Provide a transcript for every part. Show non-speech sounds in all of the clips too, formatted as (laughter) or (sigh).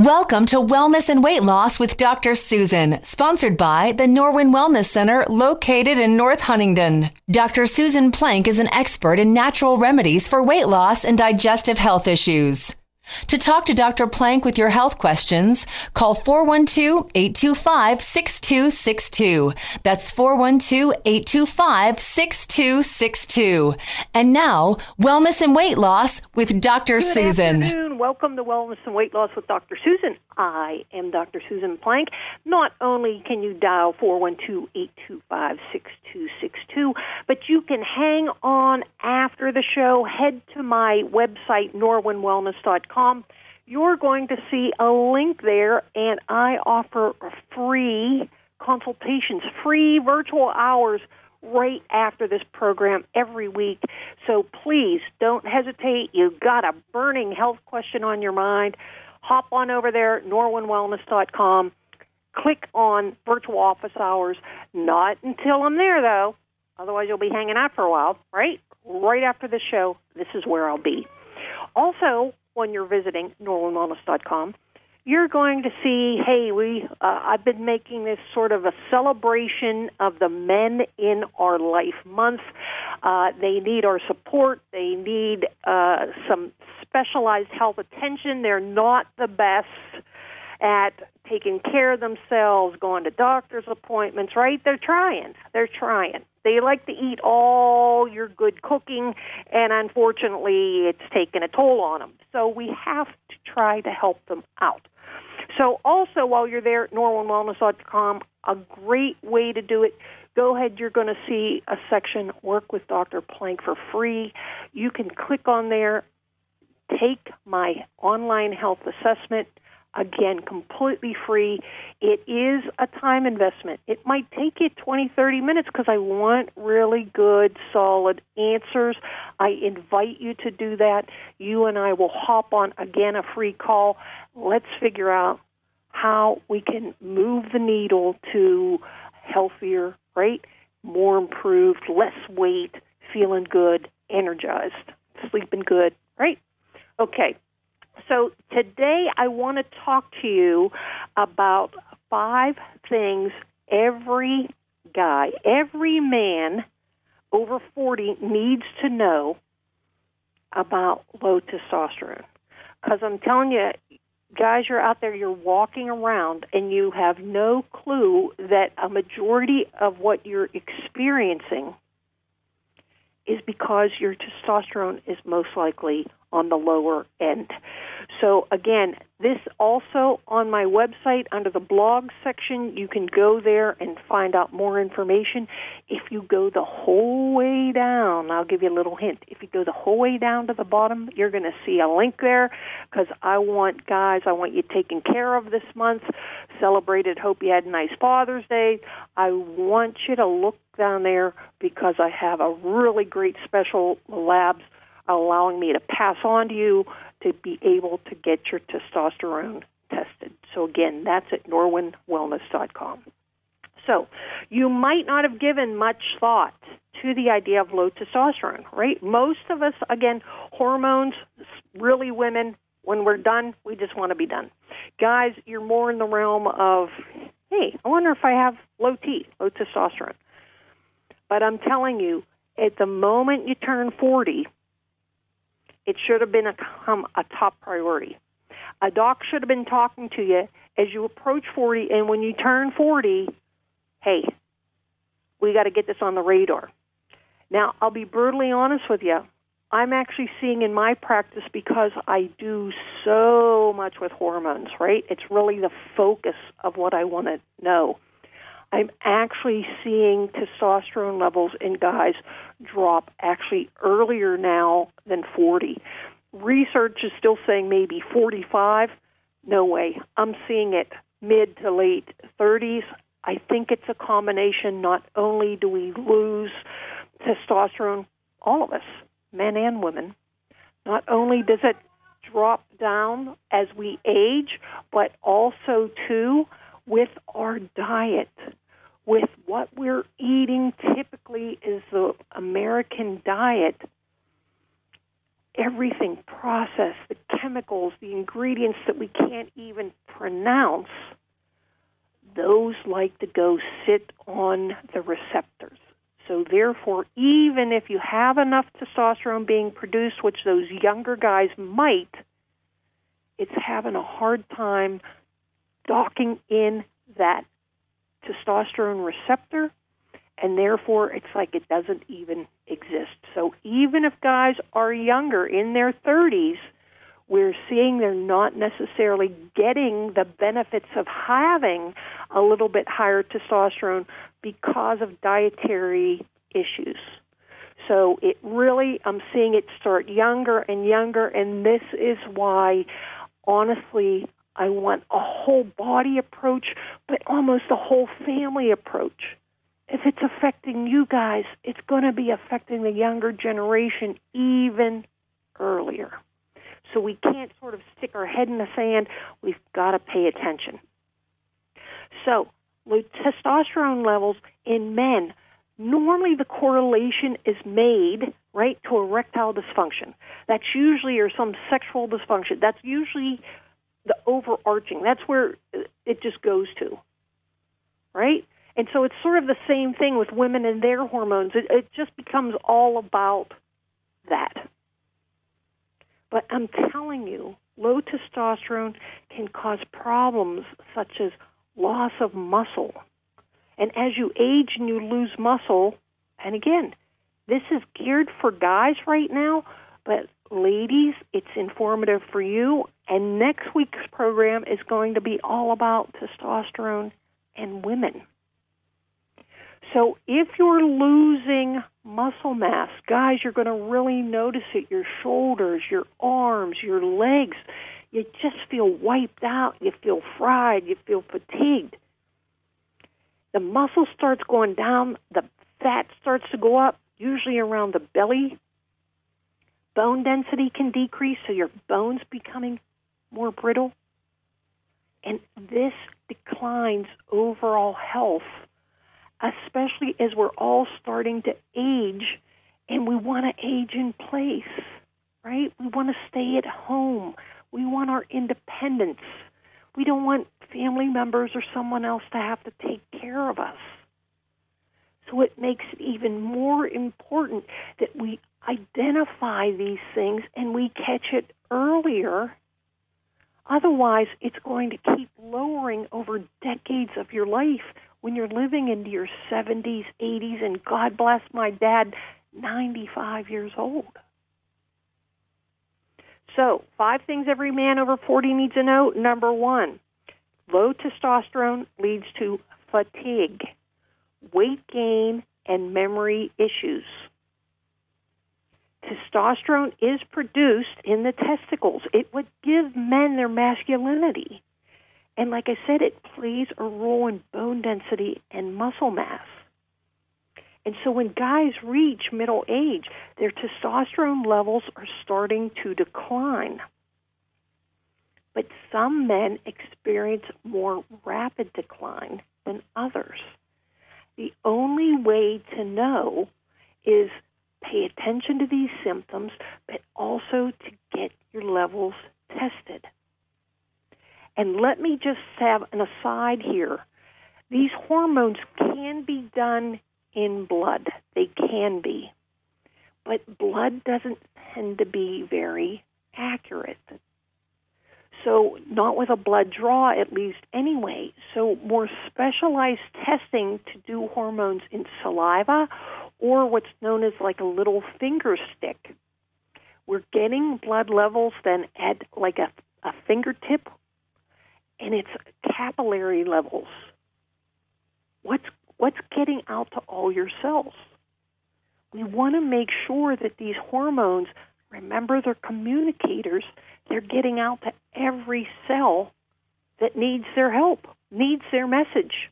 Welcome to Wellness and Weight Loss with Dr. Susan, sponsored by the Norwin Wellness Center located in North Huntingdon. Dr. Susan Plank is an expert in natural remedies for weight loss and digestive health issues. To talk to Dr. Plank with your health questions, call 412 825 6262. That's 412 825 6262. And now, Wellness and Weight Loss with Dr. Susan. Good Susan. Afternoon. Welcome to Wellness and Weight Loss with Dr. Susan. I am Dr. Susan Plank. Not only can you dial 412-825-6262, but you can hang on after the show. Head to my website, norwinwellness.com. You're going to see a link there, and I offer free consultations, free virtual hours right after this program every week. So please don't hesitate. You've got a burning health question on your mind. Hop on over there, norwinwellness.com. Click on virtual office hours. Not until I'm there, though. Otherwise, you'll be hanging out for a while, right? Right after the show, this is where I'll be. Also, when you're visiting norwinwellness.com, you're going to see, hey, we uh, I've been making this sort of a celebration of the men in our life month. Uh, they need our support. They need uh, some specialized health attention. They're not the best at taking care of themselves, going to doctor's appointments, right? They're trying. They're trying. They like to eat all your good cooking, and unfortunately, it's taken a toll on them. So we have to try to help them out. So, also, while you're there at a great way to do it. Go ahead, you're going to see a section, Work with Dr. Plank for free. You can click on there, take my online health assessment again completely free. It is a time investment. It might take you 20 30 minutes because i want really good solid answers. I invite you to do that. You and i will hop on again a free call. Let's figure out how we can move the needle to healthier right? More improved less weight feeling good energized sleeping good right? Okay so today I want to talk to you about five things every guy, every man over 40 needs to know about low testosterone. Because I'm telling you, guys, you're out there, you're walking around, and you have no clue that a majority of what you're experiencing is because your testosterone is most likely on the lower end. So, again, this also on my website under the blog section, you can go there and find out more information. If you go the whole way down, I'll give you a little hint. If you go the whole way down to the bottom, you're going to see a link there because I want guys, I want you taken care of this month, celebrated, hope you had a nice Father's Day. I want you to look down there because I have a really great special labs allowing me to pass on to you to be able to get your testosterone tested. So again, that's at norwinwellness.com. So you might not have given much thought to the idea of low testosterone, right? Most of us, again, hormones, really women, when we're done, we just want to be done. Guys, you're more in the realm of, hey, I wonder if I have low T, low testosterone. But I'm telling you, at the moment you turn 40, it should have been a, a top priority. A doc should have been talking to you as you approach 40, and when you turn 40, hey, we got to get this on the radar. Now, I'll be brutally honest with you. I'm actually seeing in my practice because I do so much with hormones, right? It's really the focus of what I want to know. I'm actually seeing testosterone levels in guys drop actually earlier now than 40. Research is still saying maybe 45. No way. I'm seeing it mid to late 30s. I think it's a combination. Not only do we lose testosterone, all of us, men and women, not only does it drop down as we age, but also, too, with our diet with what we're eating typically is the American diet, everything processed, the chemicals, the ingredients that we can't even pronounce, those like to go sit on the receptors. So, therefore, even if you have enough testosterone being produced, which those younger guys might, it's having a hard time docking in that testosterone receptor, and therefore it's like it doesn't even exist. So, even if guys are younger, in their 30s, we're seeing they're not necessarily getting the benefits of having a little bit higher testosterone because of dietary issues. So it really, I'm seeing it start younger and younger, and this is why, honestly, I want a whole body approach, but almost a whole family approach. If it's affecting you guys, it's going to be affecting the younger generation even earlier. So we can't sort of stick our head in the sand. We've got to pay attention. So, testosterone levels in men, normally the correlation is made, right, to erectile dysfunction. That's usually, or some sexual dysfunction. That's usually the overarching. That's where it just goes to, right? And so it's sort of the same thing with women and their hormones. It, it just becomes all about that. But I'm telling you, low testosterone can cause problems such as loss of muscle. And as you age and you lose muscle, and again, this is geared for guys right now, but ladies, it's informative for you. And next week's program is going to be all about testosterone and women. So if you're losing muscle mass, guys, you're going to really notice it. Your shoulders, your arms, your legs, you just feel wiped out. You feel fried. You feel fatigued. The muscle starts going down. The fat starts to go up, usually around the belly. Bone density can decrease, so your bones becoming more brittle. And this declines overall health especially as we're all starting to age and we want to age in place, right? We want to stay at home. We want our independence. We don't want family members or someone else to have to take care of us. So it makes it even more important that we identify these things and we catch it earlier. Otherwise, it's going to keep lowering over decades of your life when you're living into your 70s, 80s, and God bless my dad, 95 years old. So, five things every man over 40 needs to know. Number one, low testosterone leads to fatigue, weight gain, and memory issues. Testosterone is produced in the testicles. It would give men their masculinity. And like I said, it plays a role in bone density and muscle mass. And so when guys reach middle age, their testosterone levels are starting to decline. But some men experience more rapid decline than others. The only way to know is pay attention to these symptoms, but also to get your levels tested. And let me just have an aside here. These hormones can be done in blood. They can be. But blood doesn't tend to be very accurate. So, not with a blood draw, at least anyway. So, more specialized testing to do hormones in saliva or what's known as like a little finger stick. We're getting blood levels then at like a, a fingertip and it's capillary levels. What's what's getting out to all your cells? We want to make sure that these hormones, remember they're communicators, they're getting out to every cell that needs their help, needs their message.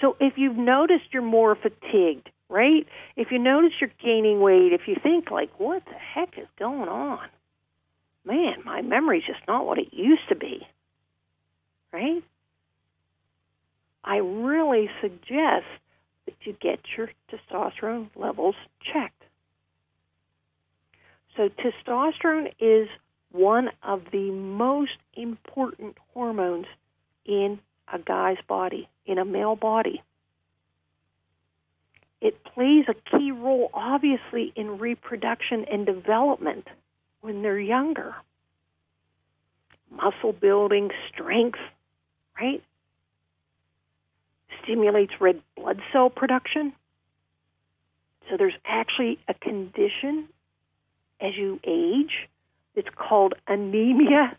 So if you've noticed you're more fatigued, right? If you notice you're gaining weight, if you think like, what the heck is going on? man, my memory's just not what it used to be. Right? I really suggest that you get your testosterone levels checked. So, testosterone is one of the most important hormones in a guy's body, in a male body. It plays a key role, obviously, in reproduction and development when they're younger. Muscle building, strength, right? Stimulates red blood cell production. So there's actually a condition as you age. It's called anemia.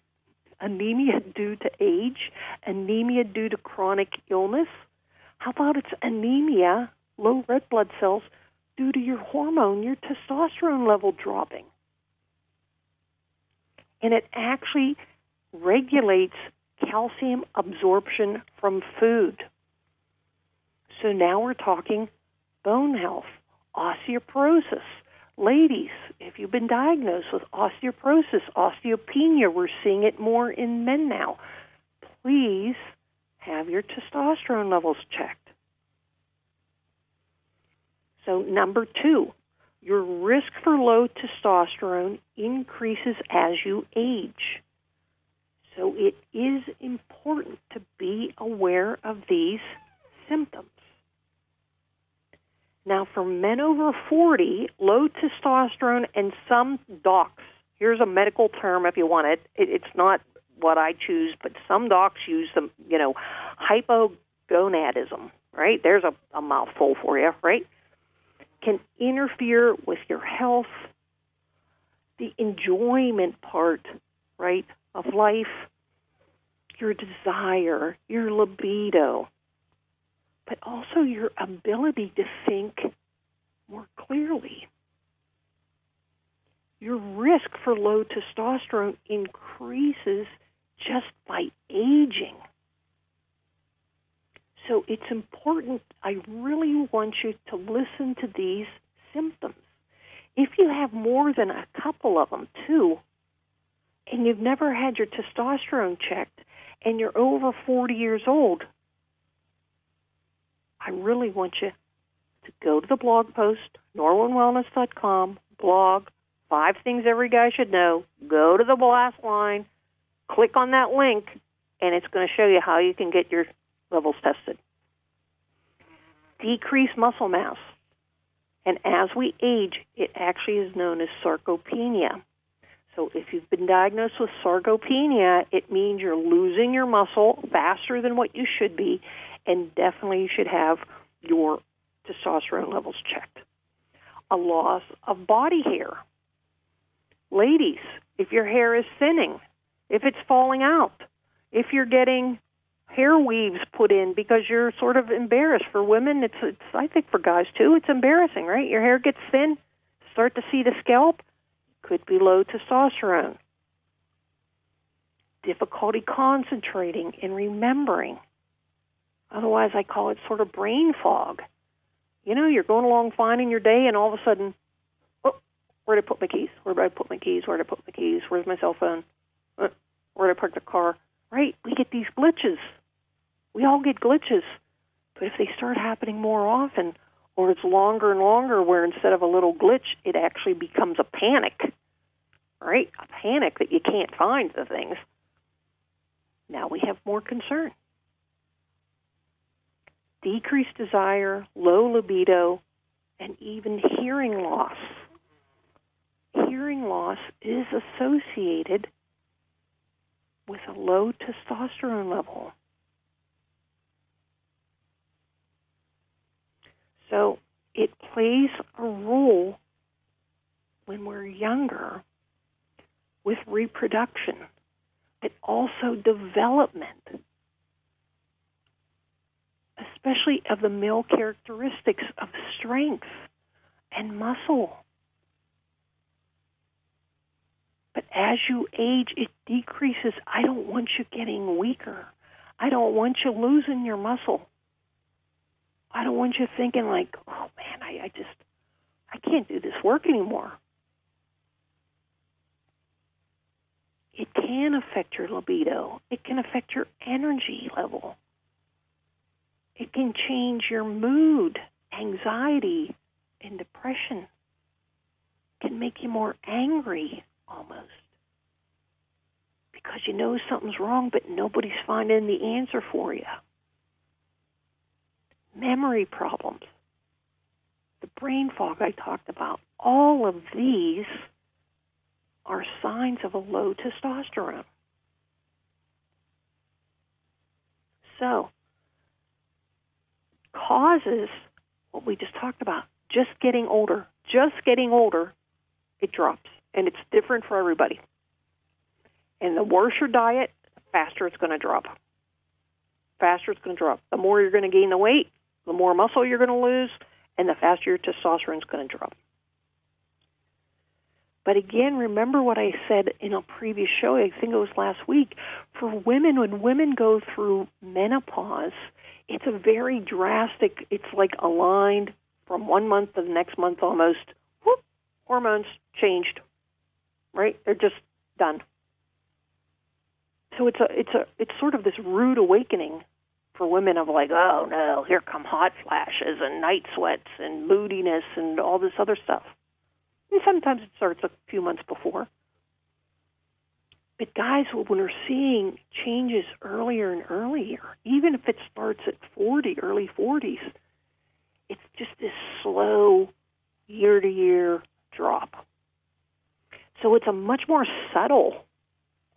Anemia due to age, anemia due to chronic illness. How about it's anemia, low red blood cells, due to your hormone, your testosterone level dropping? And it actually regulates calcium absorption from food. So now we're talking bone health, osteoporosis, Ladies, if you've been diagnosed with osteoporosis, osteopenia, we're seeing it more in men now. Please have your testosterone levels checked. So, number two, your risk for low testosterone increases as you age. So, it is important to be aware of these symptoms. Now, for men over 40, low testosterone and some docs, here's a medical term if you want it, it it's not what I choose, but some docs use them, you know, hypogonadism, right? There's a, a mouthful for you, right? Can interfere with your health, the enjoyment part, right, of life, your desire, your libido but also your ability to think more clearly. Your risk for low testosterone increases just by aging. So it's important, I really want you to listen to these symptoms. If you have more than a couple of them, too, and you've never had your testosterone checked, and you're over 40 years old, I really want you to go to the blog post, norwinwellness.com, blog, five things every guy should know. Go to the blast line, click on that link, and it's going to show you how you can get your levels tested. Decrease muscle mass. And as we age, it actually is known as sarcopenia. So if you've been diagnosed with sarcopenia, it means you're losing your muscle faster than what you should be, and definitely you should have your testosterone levels checked. A loss of body hair. Ladies, if your hair is thinning, if it's falling out, if you're getting hair weaves put in because you're sort of embarrassed. For women, it's, it's I think for guys too, it's embarrassing, right? Your hair gets thin, start to see the scalp, could be low testosterone. Difficulty concentrating and remembering. Otherwise, I call it sort of brain fog. You know, you're going along fine in your day, and all of a sudden, oh, where did I put my keys? Where did I put my keys? Where did I put my keys? Where's my cell phone? Uh, where did I park the car? Right? We get these glitches. We all get glitches. But if they start happening more often, or it's longer and longer, where instead of a little glitch, it actually becomes a panic, right? A panic that you can't find the things. Now we have more concern decreased desire, low libido, and even hearing loss. Hearing loss is associated with a low testosterone level. So it plays a role when we're younger with reproduction, but also development especially of the male characteristics of strength and muscle. But as you age, it decreases. I don't want you getting weaker. I don't want you losing your muscle. I don't want you thinking like, oh man, I, I just I can't do this work anymore. It can affect your libido. It can affect your energy level. It can change your mood, anxiety, and depression. can make you more angry almost because you know something's wrong, but nobody's finding the answer for you. Memory problems, the brain fog I talked about, all of these are signs of a low testosterone. So, causes what we just talked about just getting older, just getting older, it drops. And it's different for everybody. And the worse your diet, the faster it's going to drop. Faster it's going to drop. The more you're going to gain the weight, the more muscle you're going to lose, and the faster your testosterone is going to drop. But again, remember what I said in a previous show, I think it was last week. For women, when women go through menopause, it's a very drastic, it's like aligned from one month to the next month almost. Whoop, hormones changed. Right? They're just done. So it's a it's a it's sort of this rude awakening for women of like, oh no, here come hot flashes and night sweats and moodiness and all this other stuff. And sometimes it starts a few months before. But guys, when we're seeing changes earlier and earlier, even if it starts at 40, early 40s, it's just this slow year to year drop. So it's a much more subtle,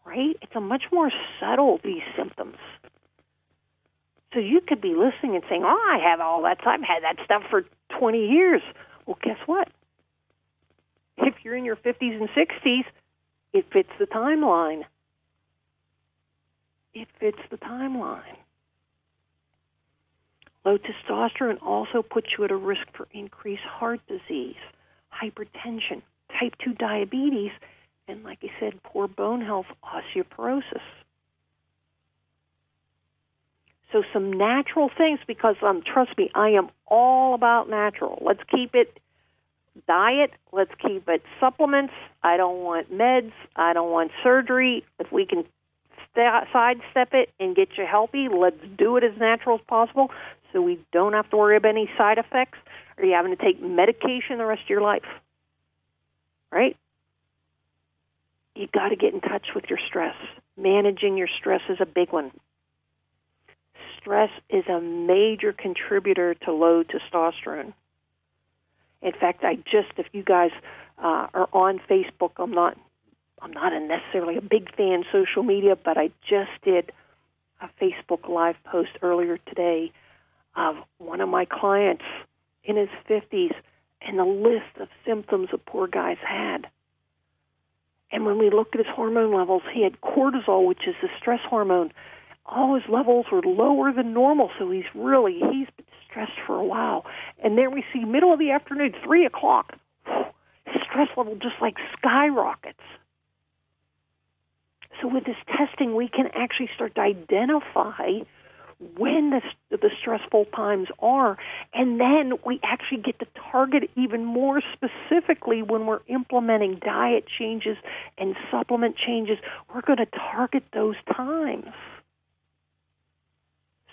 right? It's a much more subtle, these symptoms. So you could be listening and saying, Oh, I have all that. I've had that stuff for 20 years. Well, guess what? If you're in your 50s and 60s, it fits the timeline. It fits the timeline. Low testosterone also puts you at a risk for increased heart disease, hypertension, type 2 diabetes, and like I said, poor bone health, osteoporosis. So some natural things because um trust me, I am all about natural. Let's keep it diet, let's keep it supplements. I don't want meds, I don't want surgery. If we can st- sidestep it and get you healthy, let's do it as natural as possible so we don't have to worry about any side effects or you having to take medication the rest of your life. Right? You got to get in touch with your stress. Managing your stress is a big one stress is a major contributor to low testosterone. In fact, I just, if you guys uh, are on Facebook, I'm not, I'm not a necessarily a big fan social media, but I just did a Facebook Live post earlier today of one of my clients in his 50s and the list of symptoms the poor guy's had. And when we looked at his hormone levels, he had cortisol, which is the stress hormone, all his levels were lower than normal, so he's really he's stressed for a while. And then we see middle of the afternoon, three o'clock, his (sighs) stress level just like skyrockets. So with this testing, we can actually start to identify when the, the stressful times are, and then we actually get to target even more specifically when we're implementing diet changes and supplement changes. We're going to target those times.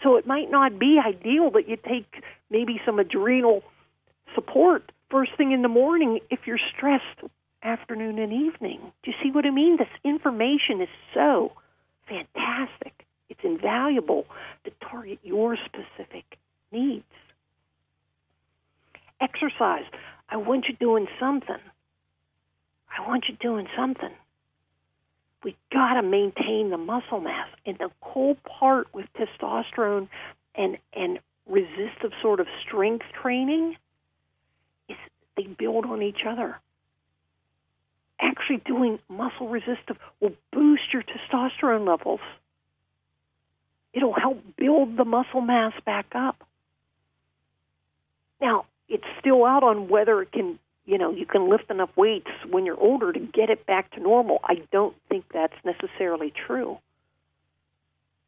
So it might not be ideal that you take maybe some adrenal support first thing in the morning if you're stressed afternoon and evening. Do you see what I mean? This information is so fantastic. It's invaluable to target your specific needs. Exercise. I want you doing something. I want you doing something we got to maintain the muscle mass. And the cool part with testosterone and and resistive sort of strength training is they build on each other. Actually, doing muscle resistive will boost your testosterone levels. It'll help build the muscle mass back up. Now, it's still out on whether it can you know you can lift enough weights when you're older to get it back to normal. I don't think that's necessarily true.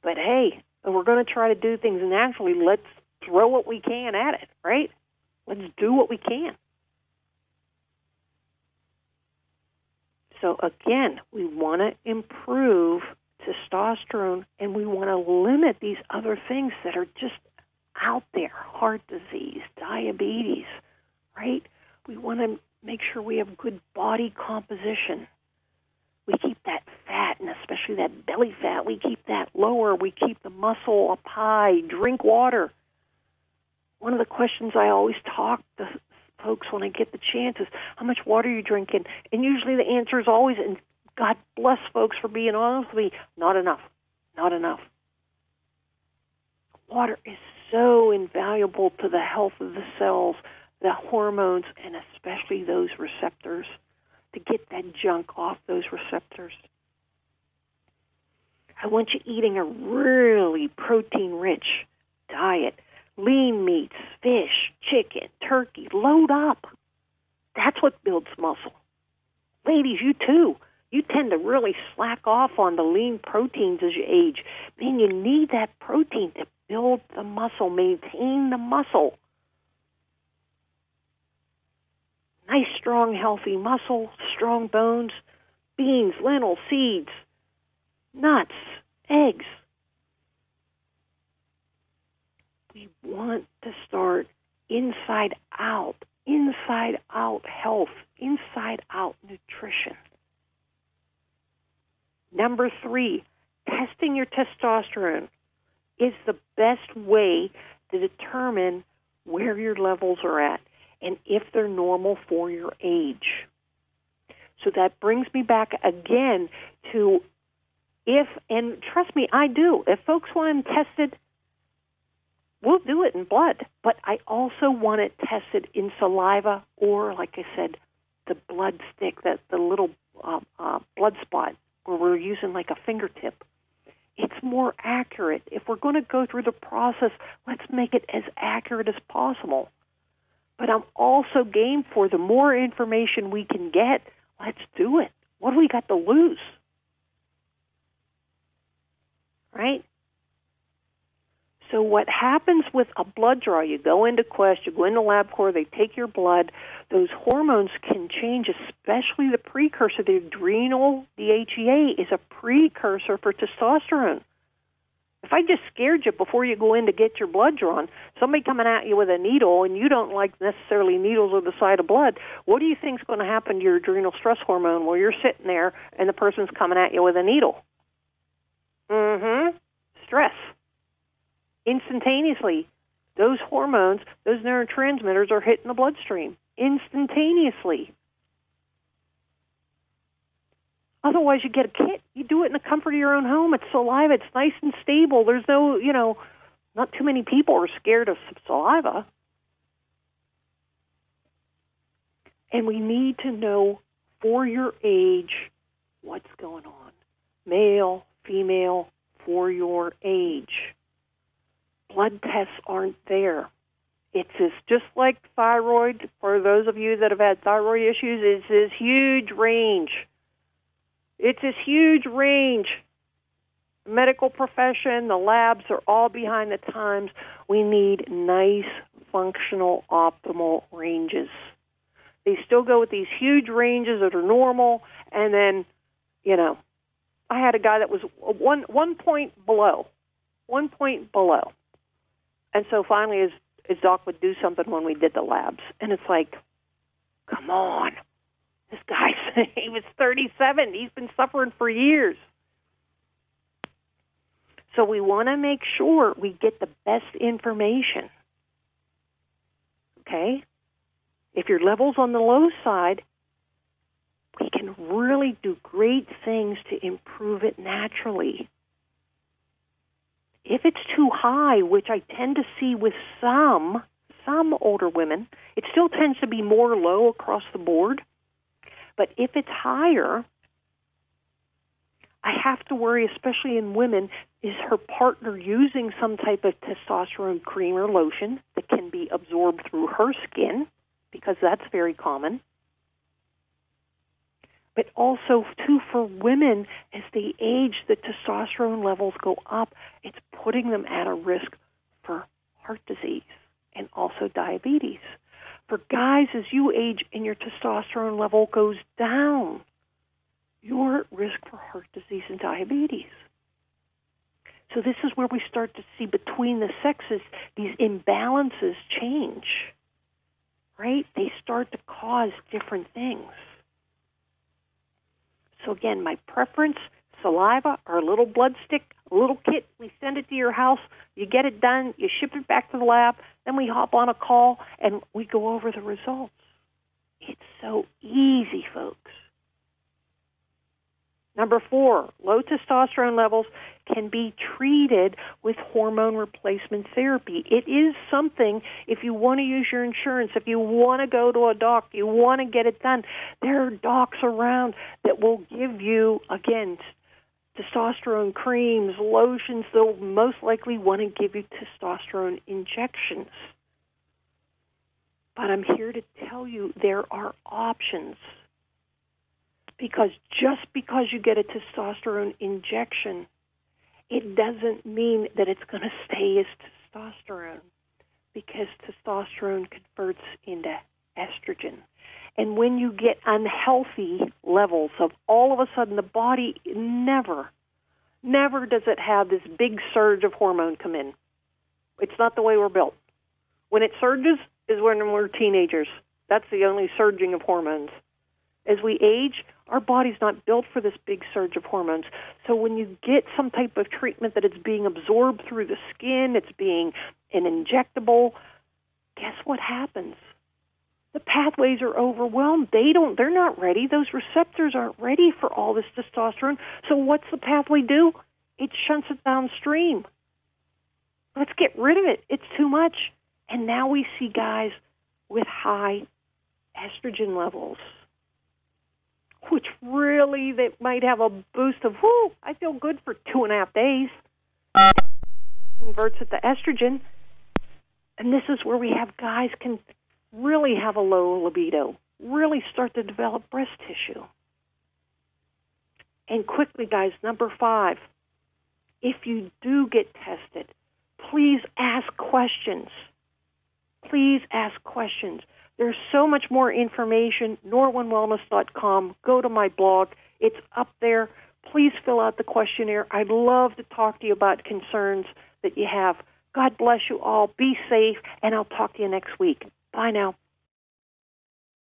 But hey, we're going to try to do things naturally, let's throw what we can at it, right? Let's do what we can. So again, we want to improve testosterone and we want to limit these other things that are just out there heart disease, diabetes, right? We want to make sure we have good body composition. We keep that fat, and especially that belly fat, we keep that lower. We keep the muscle up high. Drink water. One of the questions I always talk to folks when I get the chance is, how much water are you drinking? And usually the answer is always, and God bless folks for being honest with me, not enough. Not enough. Water is so invaluable to the health of the cells, the hormones, and especially those receptors to get that junk off those receptors. I want you eating a really protein rich diet. Lean meats, fish, chicken, turkey, load up. That's what builds muscle. Ladies, you too. You tend to really slack off on the lean proteins as you age. Man, you need that protein to build the muscle, maintain the muscle. Nice, strong, healthy muscle, strong bones, beans, lentils, seeds, nuts, eggs. We want to start inside out, inside out health, inside out nutrition. Number three, testing your testosterone is the best way to determine where your levels are at and if they're normal for your age. So that brings me back again to if, and trust me, I do. If folks want them tested, we'll do it in blood. But I also want it tested in saliva or, like I said, the blood stick, that the little uh, uh, blood spot where we're using like a fingertip. It's more accurate. If we're going to go through the process, let's make it as accurate as possible. But I'm also game for the more information we can get, let's do it. What do we got to lose? Right? So what happens with a blood draw? You go into Quest, you go into LabCorp, they take your blood. Those hormones can change, especially the precursor. The adrenal DHEA is a precursor for testosterone. If I just scared you before you go in to get your blood drawn, somebody coming at you with a needle and you don't like necessarily needles or the sight of blood, what do you think is going to happen to your adrenal stress hormone while you're sitting there and the person's coming at you with a needle? Mm-hmm. Stress instantaneously. Those hormones, those neurotransmitters are hitting the bloodstream instantaneously. Otherwise, you get a kit. You do it in the comfort of your own home. It's saliva. It's nice and stable. There's no, you know, not too many people are scared of saliva. And we need to know for your age what's going on. Male, female, for your age blood tests aren't there. It's this, just like thyroid, for those of you that have had thyroid issues, it's this huge range. It's this huge range. Medical profession, the labs are all behind the times. We need nice, functional, optimal ranges. They still go with these huge ranges that are normal, and then, you know, I had a guy that was one one point below, one point below. And so finally, his, his doc would do something when we did the labs. And it's like, come on. This guy, (laughs) he was 37. He's been suffering for years. So we want to make sure we get the best information. Okay? If your level's on the low side, we can really do great things to improve it naturally. If it's too high, which I tend to see with some some older women, it still tends to be more low across the board. But if it's higher, I have to worry, especially in women, is her partner using some type of testosterone cream or lotion that can be absorbed through her skin, because that's very common. But also too for women as they age the testosterone levels go up. It's putting them at a risk for heart disease and also diabetes for guys as you age and your testosterone level goes down you're at risk for heart disease and diabetes so this is where we start to see between the sexes these imbalances change right? They start to cause different things. So, again, my preference saliva or a little blood stick, a little kit. We send it to your house. You get it done. You ship it back to the lab. Then we hop on a call and we go over the results. It's so easy, folks. Number four, low testosterone levels can be treated with hormone replacement therapy. It is something, if you want to use your insurance, if you want to go to a doc, you want to get it done, there are docs around that will give you, again, testosterone creams, lotions. They'll most likely want to give you testosterone injections. But I'm here to tell you there are options because just because you get a testosterone injection, it doesn't mean that it's going to stay as testosterone because testosterone converts into estrogen. And when you get unhealthy levels of all of a sudden the body never, never does it have this big surge of hormone come in. It's not the way we're built. When it surges is when we're teenagers. That's the only surging of hormones. As we age, our body's not built for this big surge of hormones. So when you get some type of treatment that it's being absorbed through the skin, it's being an injectable, guess what happens? The pathways are overwhelmed. They don't they're not ready. Those receptors aren't ready for all this testosterone. So what's the pathway do? It shunts it downstream. Let's get rid of it. It's too much. And now we see guys with high estrogen levels which really they might have a boost of whoo, I feel good for two and a half days. Converts it to estrogen. And this is where we have guys can really have a low libido, really start to develop breast tissue. And quickly, guys, number five, if you do get tested, please ask questions. Please ask questions. There's so much more information. NorwinWellness.com. Go to my blog. It's up there. Please fill out the questionnaire. I'd love to talk to you about concerns that you have. God bless you all. Be safe, and I'll talk to you next week. Bye now.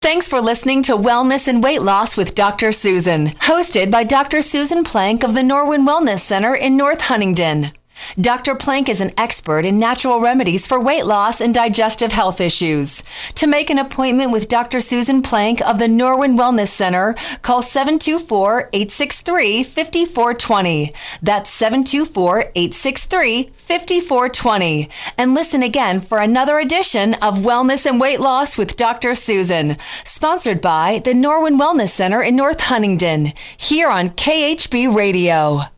Thanks for listening to Wellness and Weight Loss with Dr. Susan, hosted by Dr. Susan Plank of the Norwin Wellness Center in North Huntingdon. Dr. Plank is an expert in natural remedies for weight loss and digestive health issues. To make an appointment with Dr. Susan Plank of the Norwin Wellness Center, call 724 863 5420. That's 724 863 5420. And listen again for another edition of Wellness and Weight Loss with Dr. Susan, sponsored by the Norwin Wellness Center in North Huntingdon, here on KHB Radio.